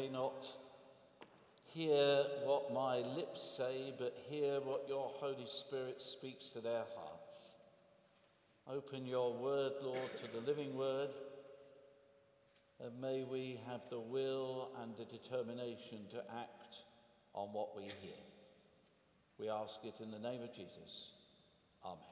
may not hear what my lips say, but hear what your Holy Spirit speaks to their hearts. Open your word, Lord, to the living word, and may we have the will and the determination to act on what we hear. We ask it in the name of Jesus. Amen.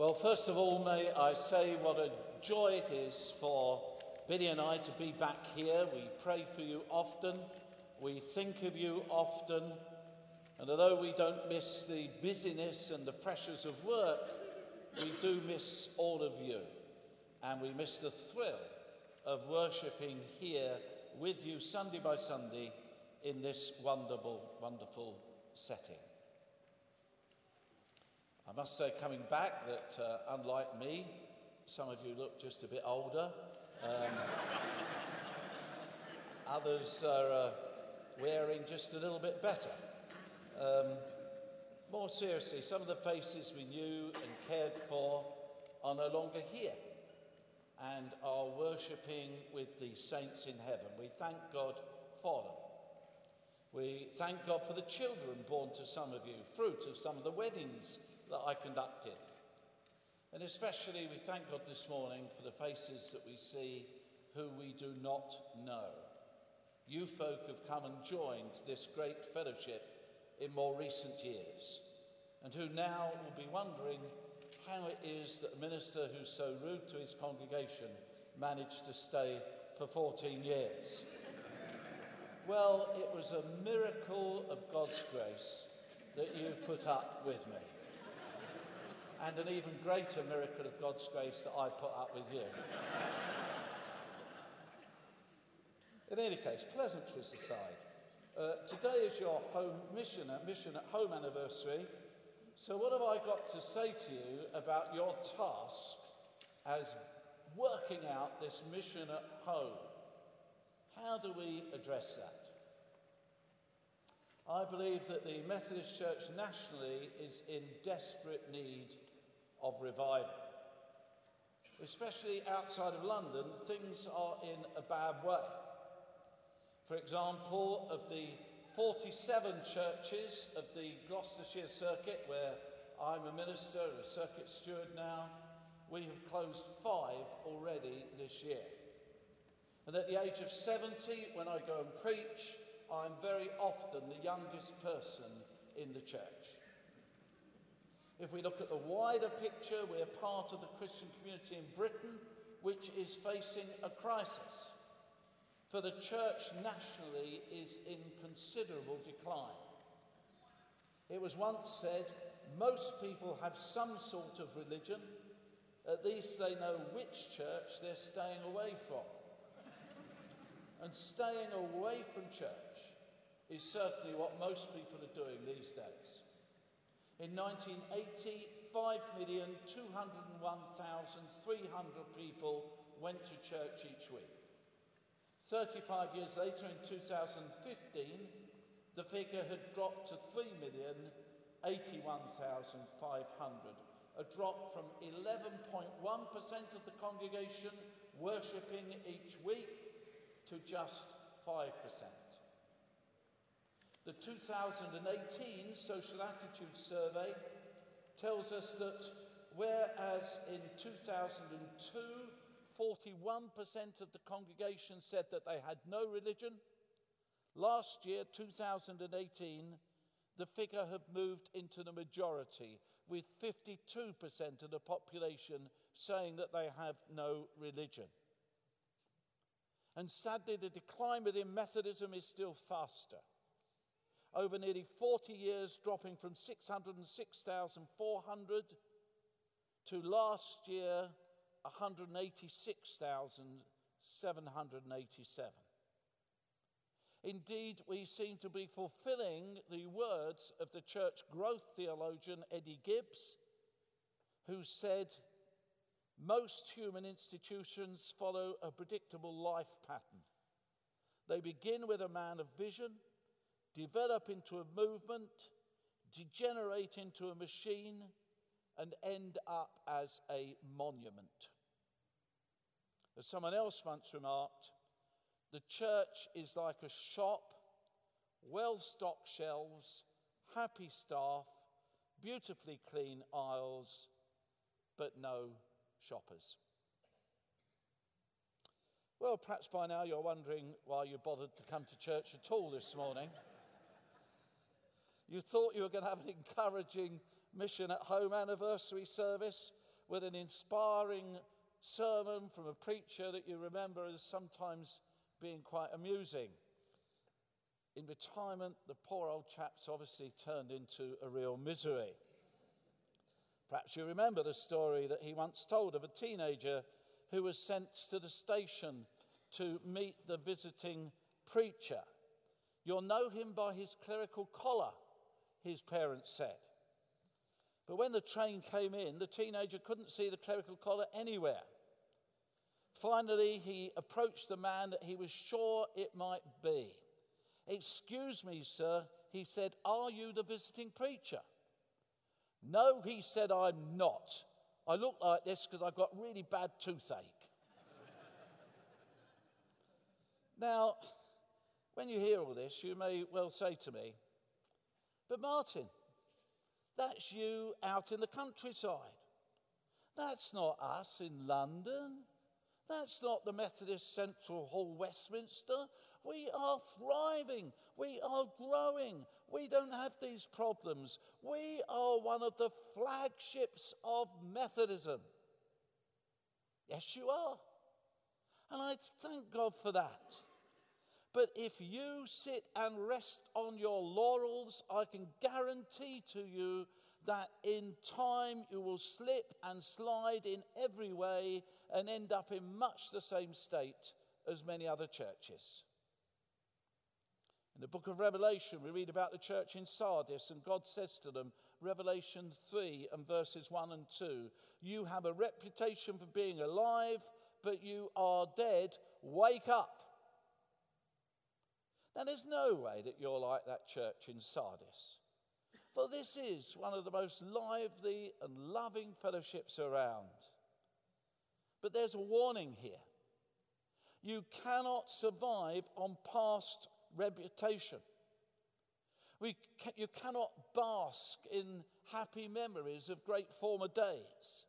Well, first of all, may I say what a joy it is for Biddy and I to be back here. We pray for you often, we think of you often, and although we don't miss the busyness and the pressures of work, we do miss all of you, and we miss the thrill of worshipping here with you Sunday by Sunday in this wonderful, wonderful setting. I must say, coming back, that uh, unlike me, some of you look just a bit older. Um, others are uh, wearing just a little bit better. Um, more seriously, some of the faces we knew and cared for are no longer here and are worshipping with the saints in heaven. We thank God for them. We thank God for the children born to some of you, fruit of some of the weddings that I conducted. And especially we thank God this morning for the faces that we see who we do not know. You folk have come and joined this great fellowship in more recent years, and who now will be wondering how it is that a minister who's so rude to his congregation managed to stay for 14 years. Well, it was a miracle of God's grace that you put up with me. And an even greater miracle of God's grace that I put up with you. In any case, pleasantries aside, uh, today is your home mission, uh, mission at home anniversary. So, what have I got to say to you about your task as working out this mission at home? How do we address that? I believe that the Methodist Church nationally is in desperate need of revival. Especially outside of London, things are in a bad way. For example, of the 47 churches of the Gloucestershire Circuit, where I'm a minister, a circuit steward now, we have closed five already this year. And at the age of 70, when I go and preach, I'm very often the youngest person in the church. If we look at the wider picture, we're part of the Christian community in Britain, which is facing a crisis. For the church nationally is in considerable decline. It was once said most people have some sort of religion, at least they know which church they're staying away from. And staying away from church is certainly what most people are doing these days. In 1980, 5,201,300 people went to church each week. 35 years later, in 2015, the figure had dropped to 3,081,500, a drop from 11.1% of the congregation worshipping each week to just 5%. The 2018 Social Attitude Survey tells us that whereas in 2002, 41% of the congregation said that they had no religion, last year, 2018, the figure had moved into the majority, with 52% of the population saying that they have no religion. And sadly, the decline within Methodism is still faster over nearly 40 years, dropping from 606,400 to last year 186,787. Indeed, we seem to be fulfilling the words of the church growth theologian Eddie Gibbs, who said, Most human institutions follow a predictable life pattern. They begin with a man of vision develop into a movement, degenerate into a machine, and end up as a monument. As someone else once remarked, the church is like a shop, well stocked shelves, happy staff, beautifully clean aisles, but no shoppers. Well, perhaps by now you're wondering why you bothered to come to church at all this morning. You thought you were going to have an encouraging mission at home anniversary service with an inspiring sermon from a preacher that you remember as sometimes being quite amusing. In retirement, the poor old chap's obviously turned into a real misery. Perhaps you remember the story that he once told of a teenager who was sent to the station to meet the visiting preacher. You'll know him by his clerical collar, his parents said. But when the train came in, the teenager couldn't see the clerical collar anywhere. Finally, he approached the man that he was sure it might be. Excuse me, sir, he said, Are you the visiting preacher? No, he said, I'm not. I look like this because I've got really bad toothache. now, when you hear all this, you may well say to me, But Martin, that's you out in the countryside. That's not us in London. That's not the Methodist Central Hall, Westminster. We are thriving. We are growing. We don't have these problems. We are one of the flagships of Methodism. Yes, you are. And I thank God for that. But if you sit and rest on your laurels, I can guarantee to you that in time you will slip and slide in every way and end up in much the same state as many other churches. In the book of Revelation, we read about the church in Sardis, and God says to them, Revelation 3 and verses 1 and 2, You have a reputation for being alive, but you are dead. Wake up. There's no way that you're like that church in Sardis. For this is one of the most lively and loving fellowships around. But there's a warning here. You cannot survive on past reputation. We you cannot bask in happy memories of great former days.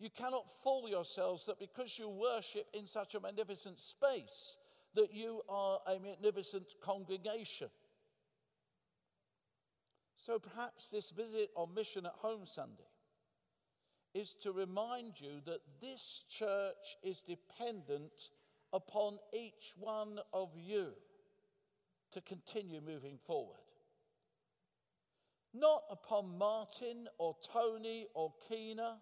You cannot fool yourselves that because you worship in such a magnificent space, that you are a magnificent congregation. So perhaps this visit on Mission at Home Sunday is to remind you that this church is dependent upon each one of you to continue moving forward. Not upon Martin or Tony or Keena,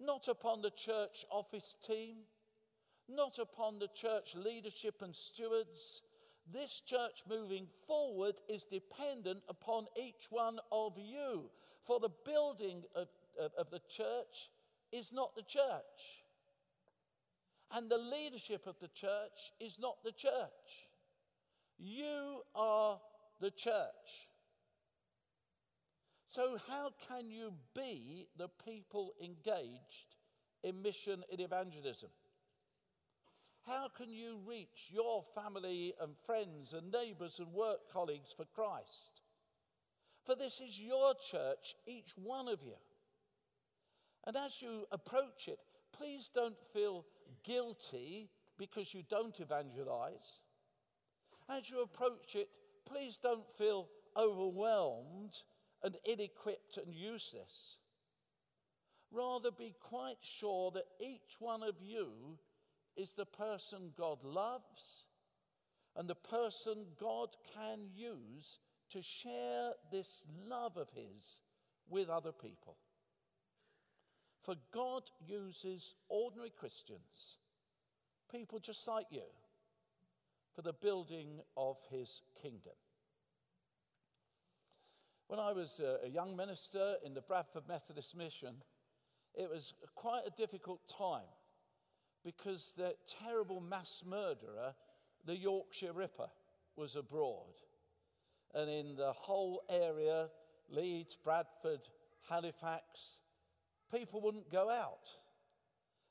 not upon the church office team, not upon the church leadership and stewards, this church moving forward is dependent upon each one of you. For the building of, of, of the church is not the church. And the leadership of the church is not the church. You are the church. So, how can you be the people engaged in mission and evangelism? How can you reach your family and friends and neighbours and work colleagues for Christ? For this is your church, each one of you. And as you approach it, please don't feel guilty because you don't evangelize. As you approach it, please don't feel overwhelmed and ill equipped and useless. Rather, be quite sure that each one of you is the person God loves and the person God can use to share this love of His with other people. For God uses ordinary Christians, people just like you, for the building of His kingdom. When I was a young minister in the Bradford Methodist Mission, it was quite a difficult time because the terrible mass murderer, the Yorkshire Ripper, was abroad. And in the whole area, Leeds, Bradford, Halifax, people wouldn't go out.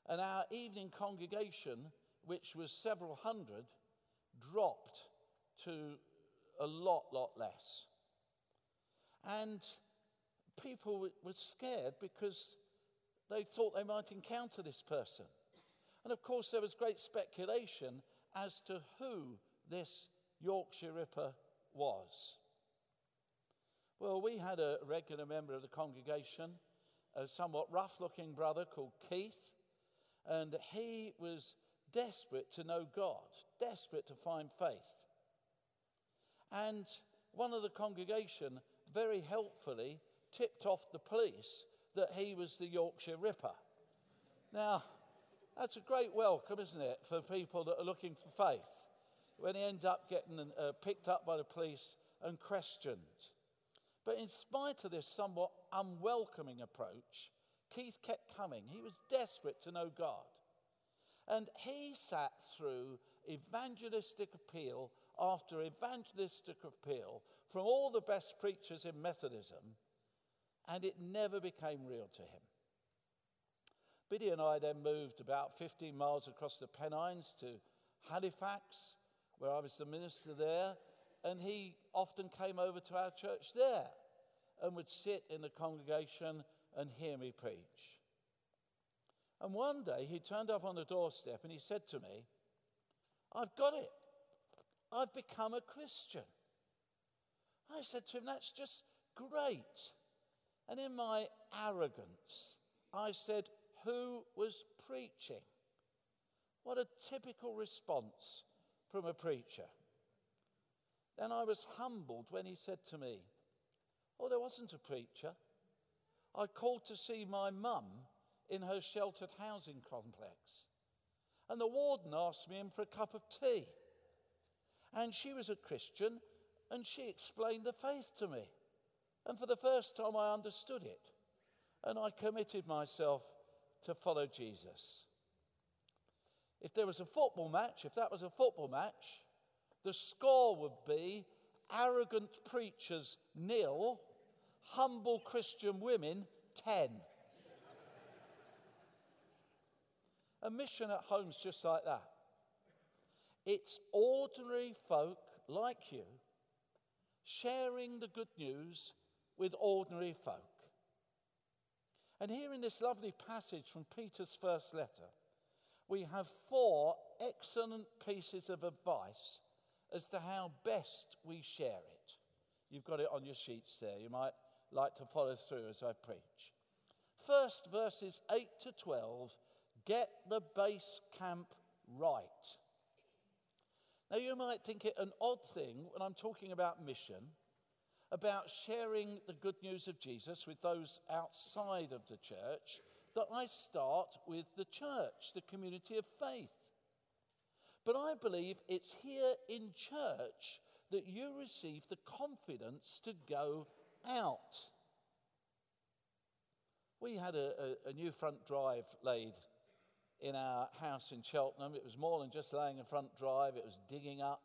And our evening congregation, which was several hundred, dropped to a lot, lot less. And people were scared because they thought they might encounter this person. And of course, there was great speculation as to who this Yorkshire Ripper was. Well, we had a regular member of the congregation, a somewhat rough looking brother called Keith, and he was desperate to know God, desperate to find faith. And one of the congregation very helpfully tipped off the police that he was the Yorkshire Ripper. Now, that's a great welcome, isn't it, for people that are looking for faith when he ends up getting uh, picked up by the police and questioned. But in spite of this somewhat unwelcoming approach, Keith kept coming. He was desperate to know God. And he sat through evangelistic appeal after evangelistic appeal from all the best preachers in Methodism, and it never became real to him. Biddy and I then moved about 15 miles across the Pennines to Halifax, where I was the minister there, and he often came over to our church there and would sit in the congregation and hear me preach. And one day he turned up on the doorstep and he said to me, I've got it. I've become a Christian. I said to him, That's just great. And in my arrogance, I said, who was preaching. What a typical response from a preacher. Then I was humbled when he said to me, Oh, there wasn't a preacher. I called to see my mum in her sheltered housing complex. And the warden asked me in for a cup of tea. And she was a Christian and she explained the faith to me. And for the first time, I understood it. And I committed myself to follow Jesus. If there was a football match, if that was a football match, the score would be arrogant preachers nil, humble Christian women 10. a mission at home's just like that. It's ordinary folk like you sharing the good news with ordinary folk. And here in this lovely passage from Peter's first letter, we have four excellent pieces of advice as to how best we share it. You've got it on your sheets there. You might like to follow through as I preach. First, verses 8 to 12 get the base camp right. Now, you might think it an odd thing when I'm talking about mission about sharing the good news of Jesus with those outside of the church that I start with the church, the community of faith. But I believe it's here in church that you receive the confidence to go out. We had a, a, a new front drive laid in our house in Cheltenham. It was more than just laying a front drive, it was digging up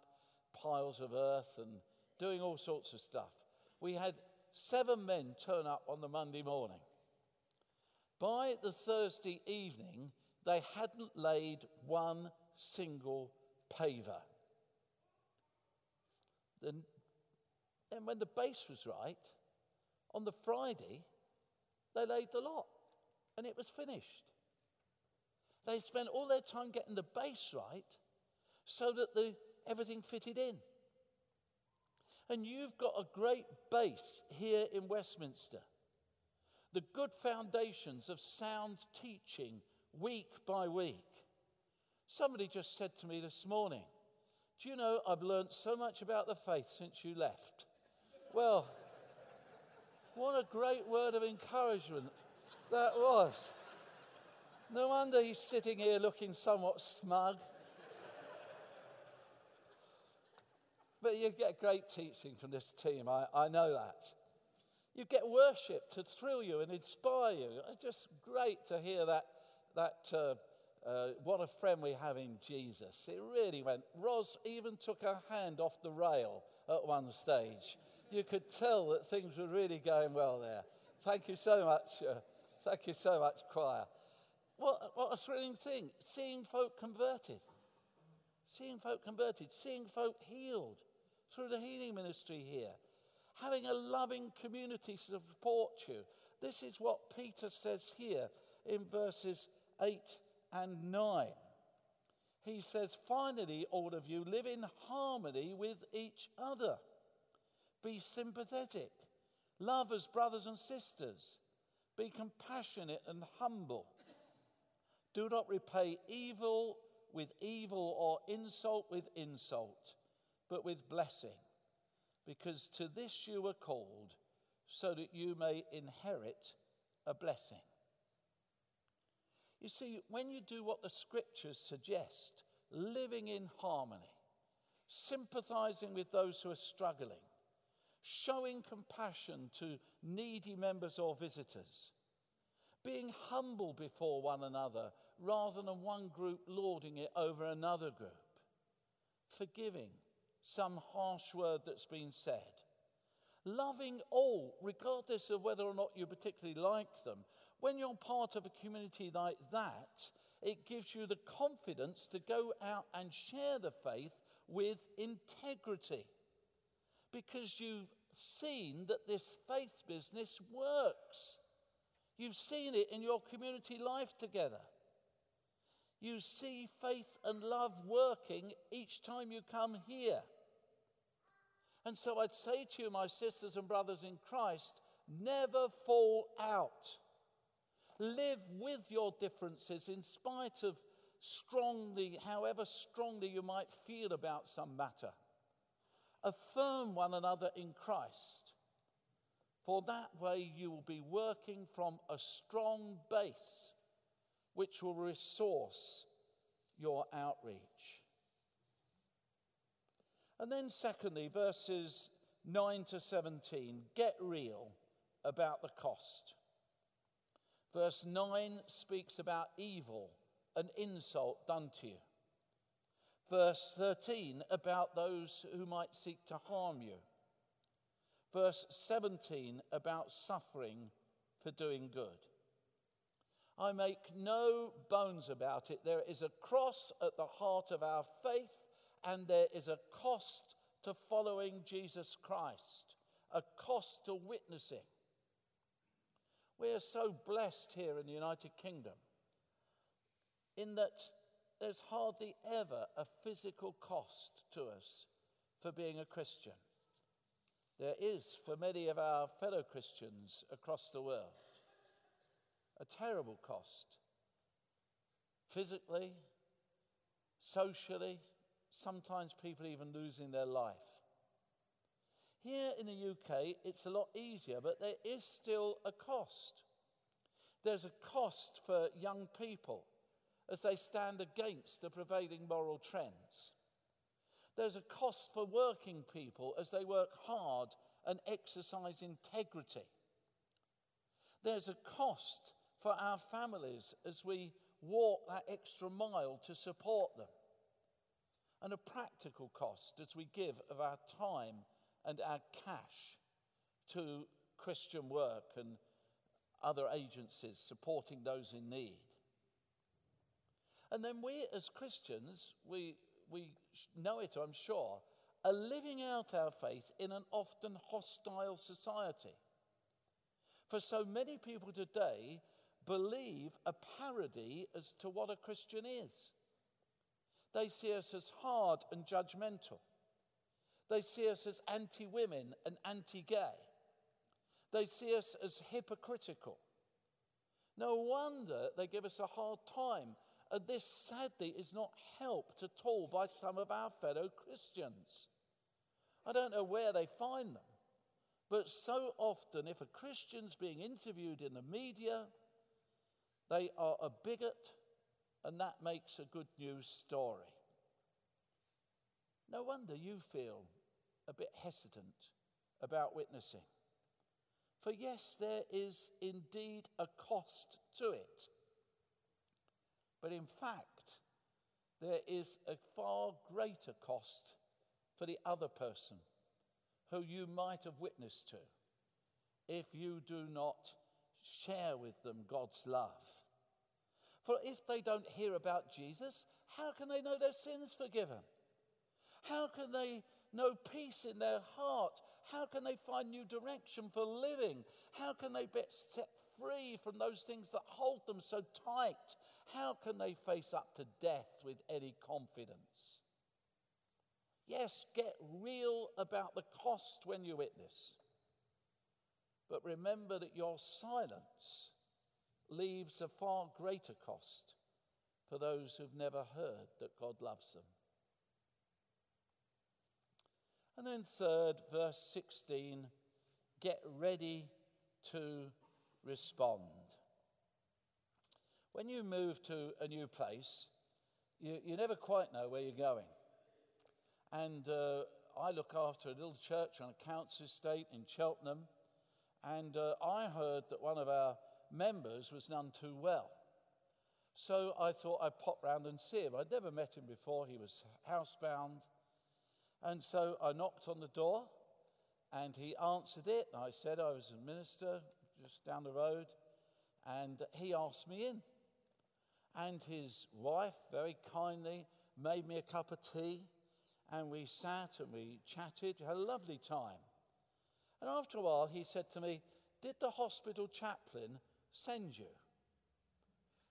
piles of earth and doing all sorts of stuff we had seven men turn up on the Monday morning. By the Thursday evening, they hadn't laid one single paver. Then, then when the base was right, on the Friday, they laid the lot and it was finished. They spent all their time getting the base right so that the, everything fitted in. And you've got a great base here in Westminster. The good foundations of sound teaching week by week. Somebody just said to me this morning, Do you know I've learned so much about the faith since you left? Well, what a great word of encouragement that was. No wonder he's sitting here looking somewhat smug. But you get great teaching from this team, I, I know that. You get worship to thrill you and inspire you. It's just great to hear that, that uh, uh, what a friend we have in Jesus. It really went. Ros even took her hand off the rail at one stage. You could tell that things were really going well there. Thank you so much. Uh, thank you so much, choir. what, what a thrilling thing. Seeing folk converted. Seeing folk converted. Seeing folk healed through the healing ministry here. Having a loving community to support you. This is what Peter says here in verses 8 and 9. He says, finally, all of you live in harmony with each other. Be sympathetic. Love as brothers and sisters. Be compassionate and humble. Do not repay evil with evil or insult with insult, but with blessing, because to this you were called, so that you may inherit a blessing. You see, when you do what the scriptures suggest, living in harmony, sympathizing with those who are struggling, showing compassion to needy members or visitors, being humble before one another rather than one group lording it over another group, forgiving some harsh word that's been said, loving all, regardless of whether or not you particularly like them. When you're part of a community like that, it gives you the confidence to go out and share the faith with integrity because you've seen that this faith business works. You've seen it in your community life together. You see faith and love working each time you come here. And so I'd say to you, my sisters and brothers in Christ, never fall out. Live with your differences in spite of strongly, however strongly you might feel about some matter. Affirm one another in Christ, for that way you will be working from a strong base which will resource your outreach. And then, secondly, verses 9 to 17 get real about the cost. Verse 9 speaks about evil, an insult done to you verse 13 about those who might seek to harm you. Verse 17 about suffering for doing good. I make no bones about it. There is a cross at the heart of our faith, and there is a cost to following Jesus Christ, a cost to witnessing. We are so blessed here in the United Kingdom in that there's hardly ever a physical cost to us for being a Christian. There is for many of our fellow Christians across the world a terrible cost. Physically, socially, sometimes people even losing their life. Here in the UK, it's a lot easier, but there is still a cost. There's a cost for young people as they stand against the prevailing moral trends. There's a cost for working people as they work hard and exercise integrity. There's a cost for our families as we walk that extra mile to support them. And a practical cost as we give of our time and our cash to Christian work and other agencies supporting those in need. And then we as Christians, we, we know it, I'm sure, are living out our faith in an often hostile society. For so many people today believe a parody as to what a Christian is. They see us as hard and judgmental. They see us as anti women and anti gay. They see us as hypocritical. No wonder they give us a hard time and this sadly is not helped at all by some of our fellow Christians. I don't know where they find them, but so often, if a Christian's being interviewed in the media, they are a bigot, and that makes a good news story. No wonder you feel a bit hesitant about witnessing. For yes, there is indeed a cost to it. But in fact, there is a far greater cost for the other person who you might have witnessed to if you do not share with them God's love. For if they don't hear about Jesus, how can they know their sins forgiven? How can they know peace in their heart? How can they find new direction for living? How can they be set free from those things that hold them so tight? How can they face up to death with any confidence? Yes, get real about the cost when you witness. But remember that your silence leaves a far greater cost for those who've never heard that God loves them. And then, third, verse 16 get ready to respond. When you move to a new place, you, you never quite know where you're going. And uh, I look after a little church on a council estate in Cheltenham, and uh, I heard that one of our members was none too well. So I thought I'd pop round and see him. I'd never met him before, he was housebound. And so I knocked on the door and he answered it. I said I was a minister just down the road, and he asked me in. And his wife very kindly made me a cup of tea, and we sat and we chatted, had a lovely time. And after a while, he said to me, Did the hospital chaplain send you?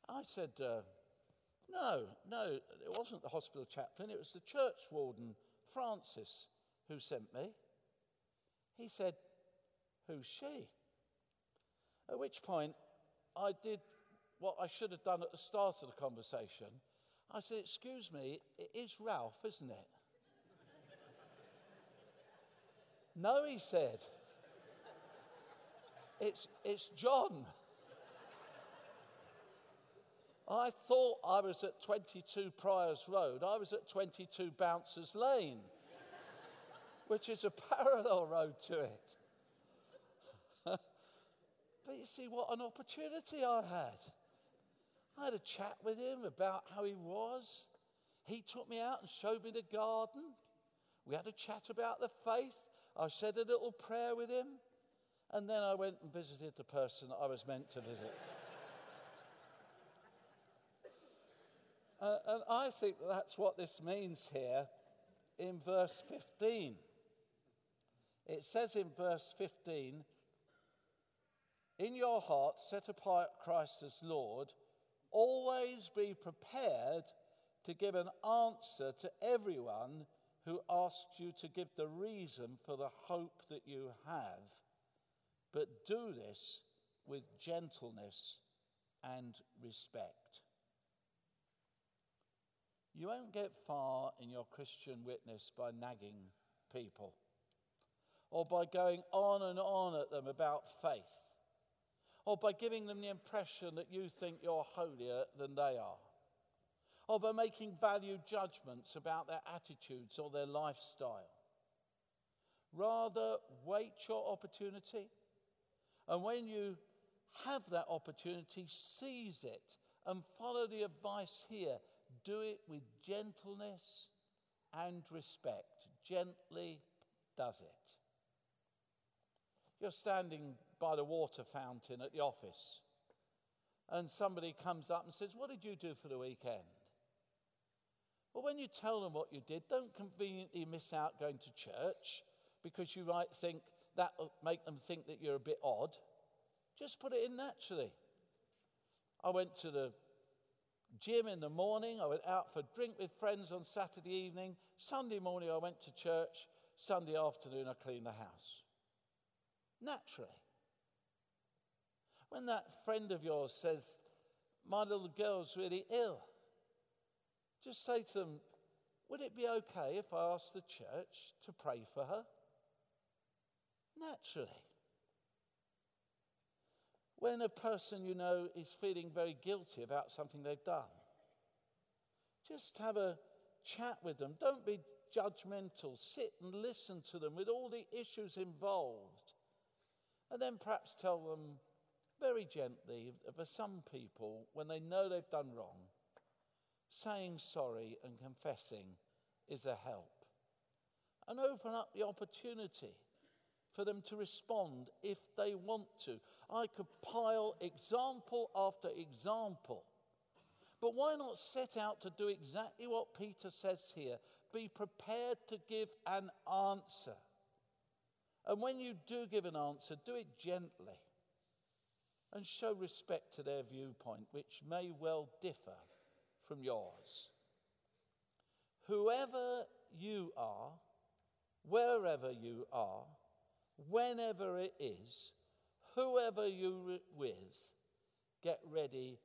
I said, uh, No, no, it wasn't the hospital chaplain, it was the church warden, Francis, who sent me. He said, Who's she? At which point, I did what I should have done at the start of the conversation. I said, Excuse me, it is Ralph, isn't it? no, he said. It's, it's John. I thought I was at 22 Priors Road. I was at 22 Bouncers Lane, which is a parallel road to it. but you see, what an opportunity I had. I had a chat with him about how he was. He took me out and showed me the garden. We had a chat about the faith. I said a little prayer with him. And then I went and visited the person I was meant to visit. Uh, and I think that's what this means here in verse 15. It says in verse 15, In your heart, set apart Christ as Lord, always be prepared to give an answer to everyone who asks you to give the reason for the hope that you have. But do this with gentleness and respect. You won't get far in your Christian witness by nagging people or by going on and on at them about faith or by giving them the impression that you think you're holier than they are or by making value judgments about their attitudes or their lifestyle. Rather, wait your opportunity, and when you have that opportunity, seize it and follow the advice here do it with gentleness and respect. Gently does it. You're standing by the water fountain at the office, and somebody comes up and says, What did you do for the weekend? Well, when you tell them what you did, don't conveniently miss out going to church because you might think that'll make them think that you're a bit odd. Just put it in naturally. I went to the gym in the morning. I went out for a drink with friends on Saturday evening. Sunday morning, I went to church. Sunday afternoon, I cleaned the house. Naturally. When that friend of yours says, My little girl's really ill, just say to them, Would it be okay if I asked the church to pray for her? Naturally. When a person you know is feeling very guilty about something they've done, just have a chat with them. Don't be judgmental. Sit and listen to them with all the issues involved. And then perhaps tell them very gently that for some people, when they know they've done wrong, saying sorry and confessing is a help. And open up the opportunity for them to respond if they want to. I could pile example after example But why not set out to do exactly what Peter says here? Be prepared to give an answer. And when you do give an answer, do it gently and show respect to their viewpoint, which may well differ from yours. Whoever you are, wherever you are, whenever it is, whoever you're with, get ready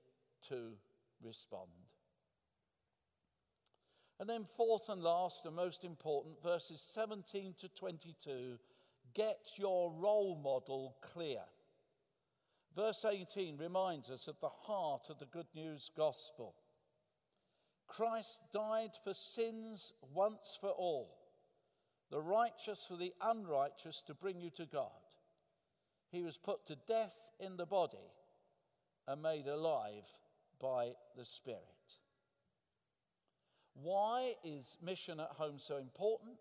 to respond. And then, fourth and last, and most important, verses 17 to 22 get your role model clear. Verse 18 reminds us of the heart of the good news gospel. Christ died for sins once for all, the righteous for the unrighteous to bring you to God. He was put to death in the body and made alive by the Spirit. Why is mission at home so important?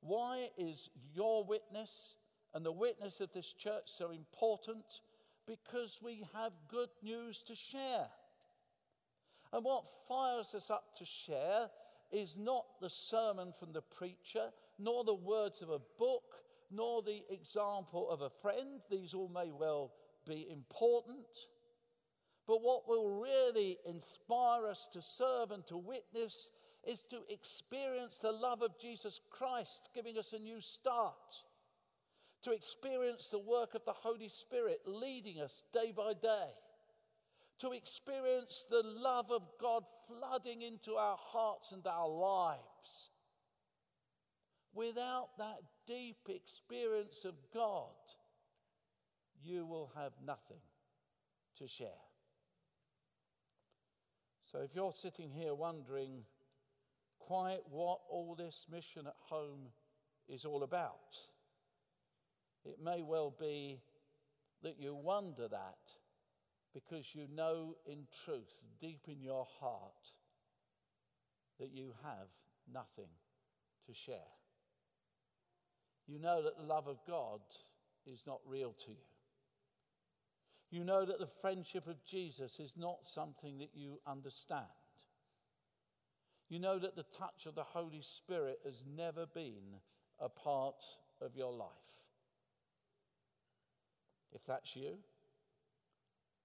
Why is your witness and the witness of this church so important? Because we have good news to share. And what fires us up to share is not the sermon from the preacher, nor the words of a book, nor the example of a friend. These all may well be important. But what will really inspire us to serve and to witness is to experience the love of Jesus Christ giving us a new start, to experience the work of the Holy Spirit leading us day by day, to experience the love of God flooding into our hearts and our lives. Without that deep experience of God, you will have nothing to share. So if you're sitting here wondering quite what all this mission at home is all about, it may well be that you wonder that because you know in truth, deep in your heart, that you have nothing to share. You know that the love of God is not real to you. You know that the friendship of Jesus is not something that you understand. You know that the touch of the Holy Spirit has never been a part of your life. If that's you,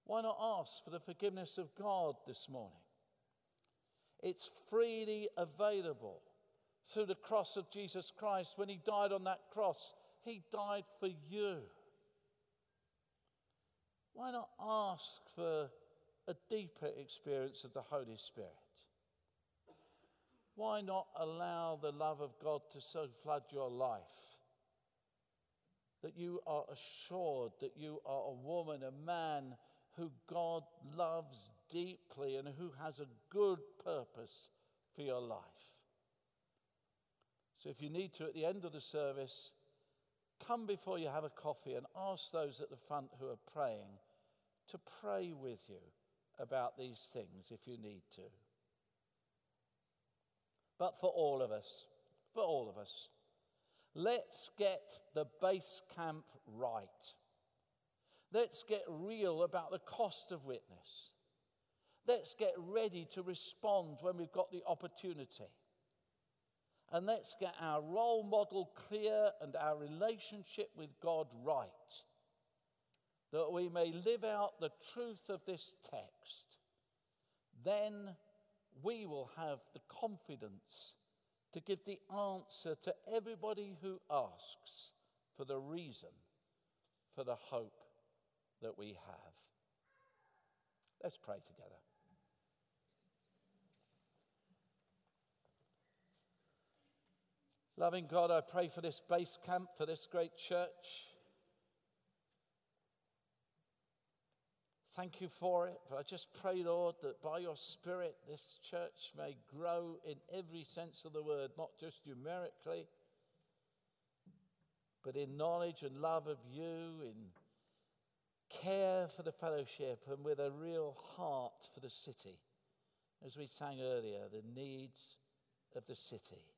why not ask for the forgiveness of God this morning? It's freely available through the cross of Jesus Christ. When he died on that cross, he died for you. Why not ask for a deeper experience of the Holy Spirit? Why not allow the love of God to so flood your life that you are assured that you are a woman, a man who God loves deeply and who has a good purpose for your life? So, if you need to, at the end of the service, come before you have a coffee and ask those at the front who are praying to pray with you about these things if you need to. But for all of us, for all of us, let's get the base camp right. Let's get real about the cost of witness. Let's get ready to respond when we've got the opportunity. And let's get our role model clear and our relationship with God right that we may live out the truth of this text, then we will have the confidence to give the answer to everybody who asks for the reason for the hope that we have. Let's pray together. Loving God, I pray for this base camp, for this great church. Thank you for it. But I just pray, Lord, that by your Spirit, this church may grow in every sense of the word, not just numerically, but in knowledge and love of you, in care for the fellowship, and with a real heart for the city. As we sang earlier, the needs of the city.